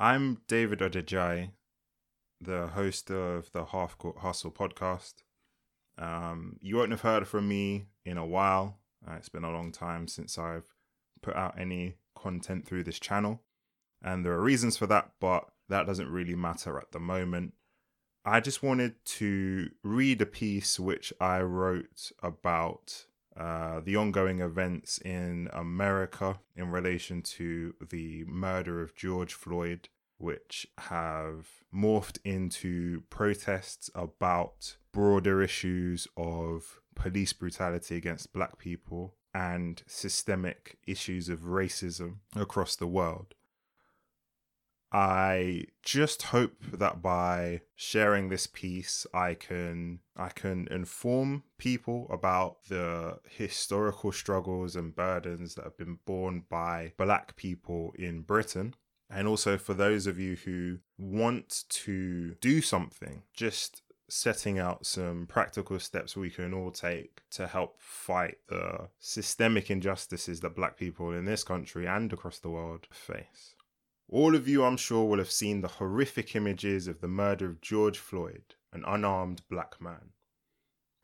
I'm David Odejai, the host of the Half Court Hustle podcast. Um, you won't have heard from me in a while. Uh, it's been a long time since I've put out any content through this channel, and there are reasons for that, but that doesn't really matter at the moment. I just wanted to read a piece which I wrote about uh, the ongoing events in America in relation to the murder of George Floyd, which have morphed into protests about broader issues of police brutality against black people and systemic issues of racism across the world. I just hope that by sharing this piece I can I can inform people about the historical struggles and burdens that have been borne by black people in Britain and also for those of you who want to do something just setting out some practical steps we can all take to help fight the systemic injustices that black people in this country and across the world face. All of you, I'm sure, will have seen the horrific images of the murder of George Floyd, an unarmed black man.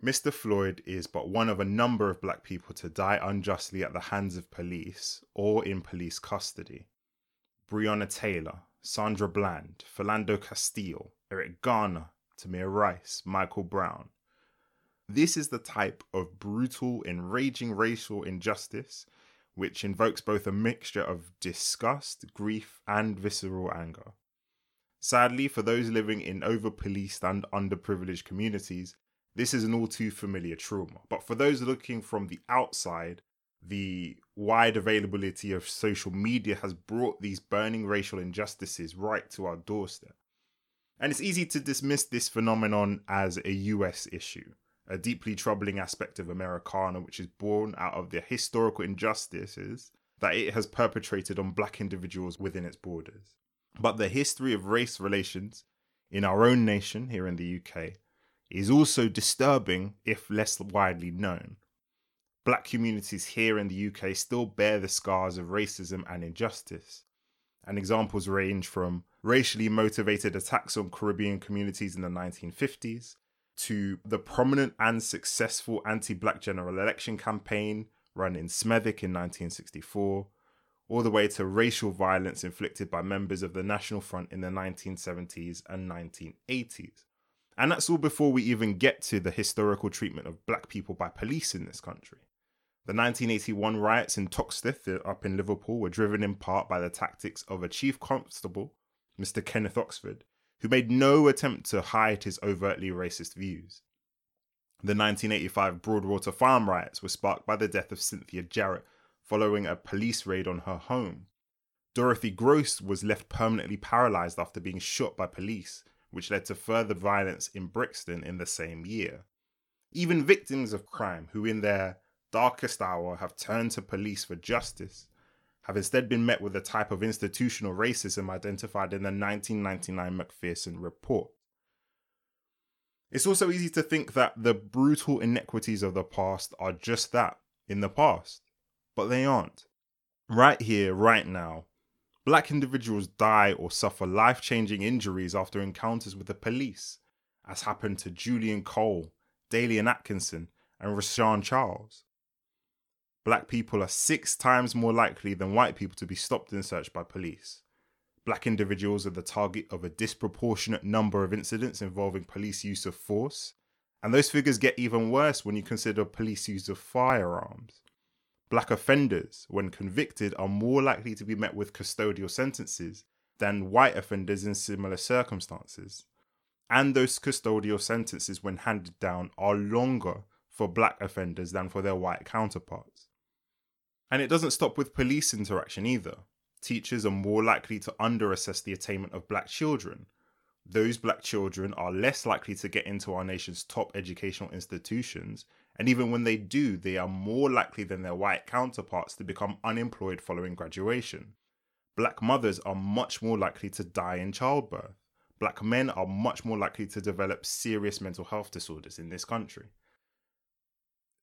Mr. Floyd is but one of a number of black people to die unjustly at the hands of police or in police custody. Breonna Taylor, Sandra Bland, Philando Castile, Eric Garner, Tamir Rice, Michael Brown. This is the type of brutal, enraging racial injustice which invokes both a mixture of disgust, grief, and visceral anger. Sadly, for those living in over policed and underprivileged communities, this is an all too familiar trauma. But for those looking from the outside, the wide availability of social media has brought these burning racial injustices right to our doorstep. And it's easy to dismiss this phenomenon as a US issue a deeply troubling aspect of Americana, which is born out of the historical injustices that it has perpetrated on black individuals within its borders. But the history of race relations in our own nation here in the UK is also disturbing, if less widely known. Black communities here in the UK still bear the scars of racism and injustice. And examples range from racially motivated attacks on Caribbean communities in the 1950s to the prominent and successful anti black general election campaign run in Smethwick in 1964, all the way to racial violence inflicted by members of the National Front in the 1970s and 1980s. And that's all before we even get to the historical treatment of black people by police in this country. The 1981 riots in Toxteth uh, up in Liverpool were driven in part by the tactics of a chief constable, Mr. Kenneth Oxford, who made no attempt to hide his overtly racist views. The 1985 Broadwater farm riots were sparked by the death of Cynthia Jarrett following a police raid on her home. Dorothy Groce was left permanently paralyzed after being shot by police, which led to further violence in Brixton in the same year. Even victims of crime who, in their darkest hour, have turned to police for justice have instead been met with a type of institutional racism identified in the 1999 Macpherson report. It's also easy to think that the brutal inequities of the past are just that, in the past, but they aren't. Right here, right now, black individuals die or suffer life changing injuries after encounters with the police, as happened to Julian Cole, Dalian Atkinson, and Rashan Charles black people are six times more likely than white people to be stopped and searched by police. Black individuals are the target of a disproportionate number of incidents involving police use of force, and those figures get even worse when you consider police use of firearms. Black offenders, when convicted, are more likely to be met with custodial sentences than white offenders in similar circumstances. And those custodial sentences, when handed down, are longer for black offenders than for their white counterparts. And it doesn't stop with police interaction either. Teachers are more likely to underassess the attainment of black children. Those black children are less likely to get into our nation's top educational institutions, and even when they do, they are more likely than their white counterparts to become unemployed following graduation. Black mothers are much more likely to die in childbirth. Black men are much more likely to develop serious mental health disorders in this country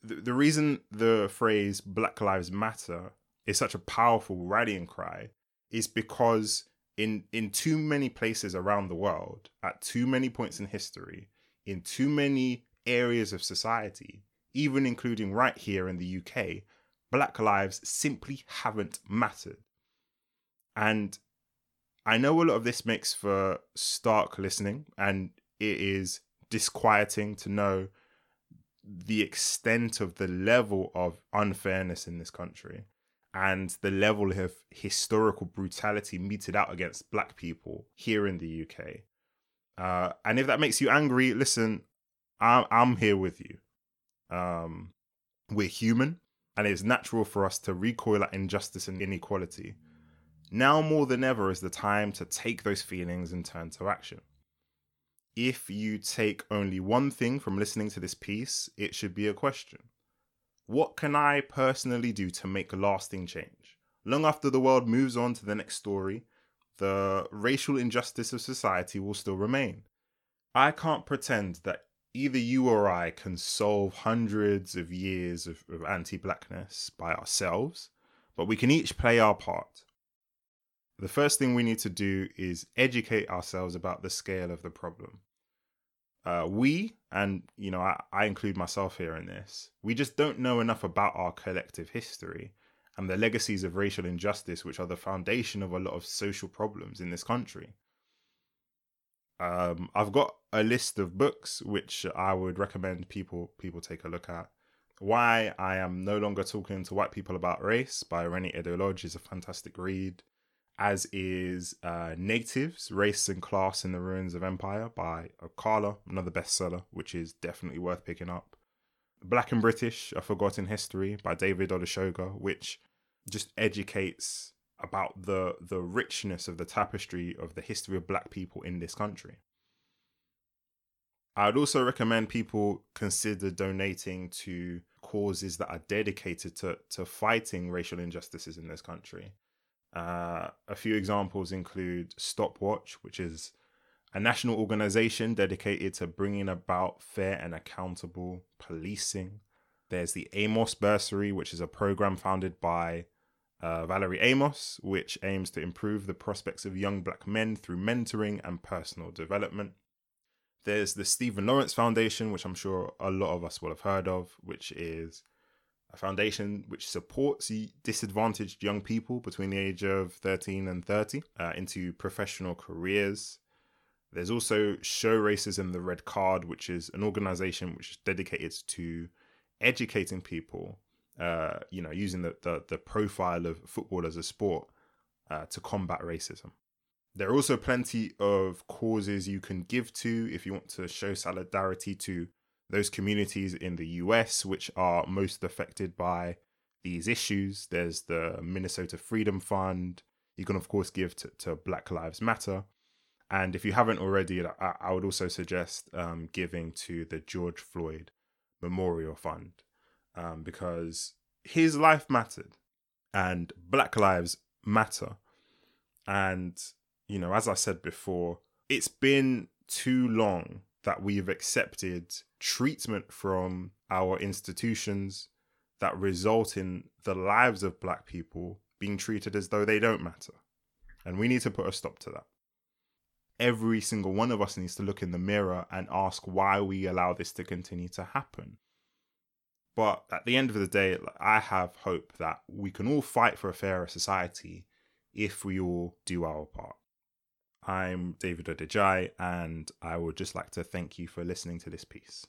the, reason the phrase Black Lives Matter is such a powerful rallying cry is because in in too many places around the world, at too many points in history, in too many areas of society, even including right here in the UK, black lives simply haven't mattered. And I know a lot of this makes for stark listening, and it is disquieting to know the extent of the level of unfairness in this country and the level of historical brutality meted out against black people here in the UK. Uh, and if that makes you angry, listen, I'm, I'm here with you. Um, we're human, and it's natural for us to recoil at injustice and inequality. Now more than ever is the time to take those feelings and turn to action. If you take only one thing from listening to this piece, it should be a question. What can I personally do to make lasting change? Long after the world moves on to the next story, the racial injustice of society will still remain. I can't pretend that either you or I can solve hundreds of years of, of anti blackness by ourselves, but we can each play our part the first thing we need to do is educate ourselves about the scale of the problem. Uh, we, and you know, I, I include myself here in this, we just don't know enough about our collective history and the legacies of racial injustice, which are the foundation of a lot of social problems in this country. Um, I've got a list of books which I would recommend people people take a look at. Why I am no longer talking to white people about race by Reni Eddo-Lodge is a fantastic read as is uh, Natives, Race and Class in the Ruins of Empire by Akala, another bestseller, which is definitely worth picking up. Black and British, A Forgotten History by David Olusoga, which just educates about the the richness of the tapestry of the history of black people in this country. I'd also recommend people consider donating to causes that are dedicated to, to fighting racial injustices in this country. Uh, a few examples include Stopwatch, which is a national organization dedicated to bringing about fair and accountable policing. There's the Amos Bursary, which is a program founded by uh, Valerie Amos, which aims to improve the prospects of young black men through mentoring and personal development. There's the Stephen Lawrence Foundation, which I'm sure a lot of us will have heard of, which is a foundation which supports disadvantaged young people between the age of 13 and 30 uh, into professional careers. There's also Show Racism the Red Card, which is an organization which is dedicated to educating people, uh, you know, using the, the, the, profile of football as a sport uh, to combat racism. There are also plenty of causes you can give to if you want to show solidarity to those communities in the US which are most affected by these issues. There's the Minnesota Freedom Fund. You can, of course, give to, to Black Lives Matter. And if you haven't already, I, I would also suggest um, giving to the George Floyd Memorial Fund um, because his life mattered and Black Lives matter. And, you know, as I said before, it's been too long that we've accepted treatment from our institutions that result in the lives of black people being treated as though they don't matter. And we need to put a stop to that. Every single one of us needs to look in the mirror and ask why we allow this to continue to happen. But at the end of the day, I have hope that we can all fight for a fairer society if we all do our part. I'm David Odejai, and I would just like to thank you for listening to this piece.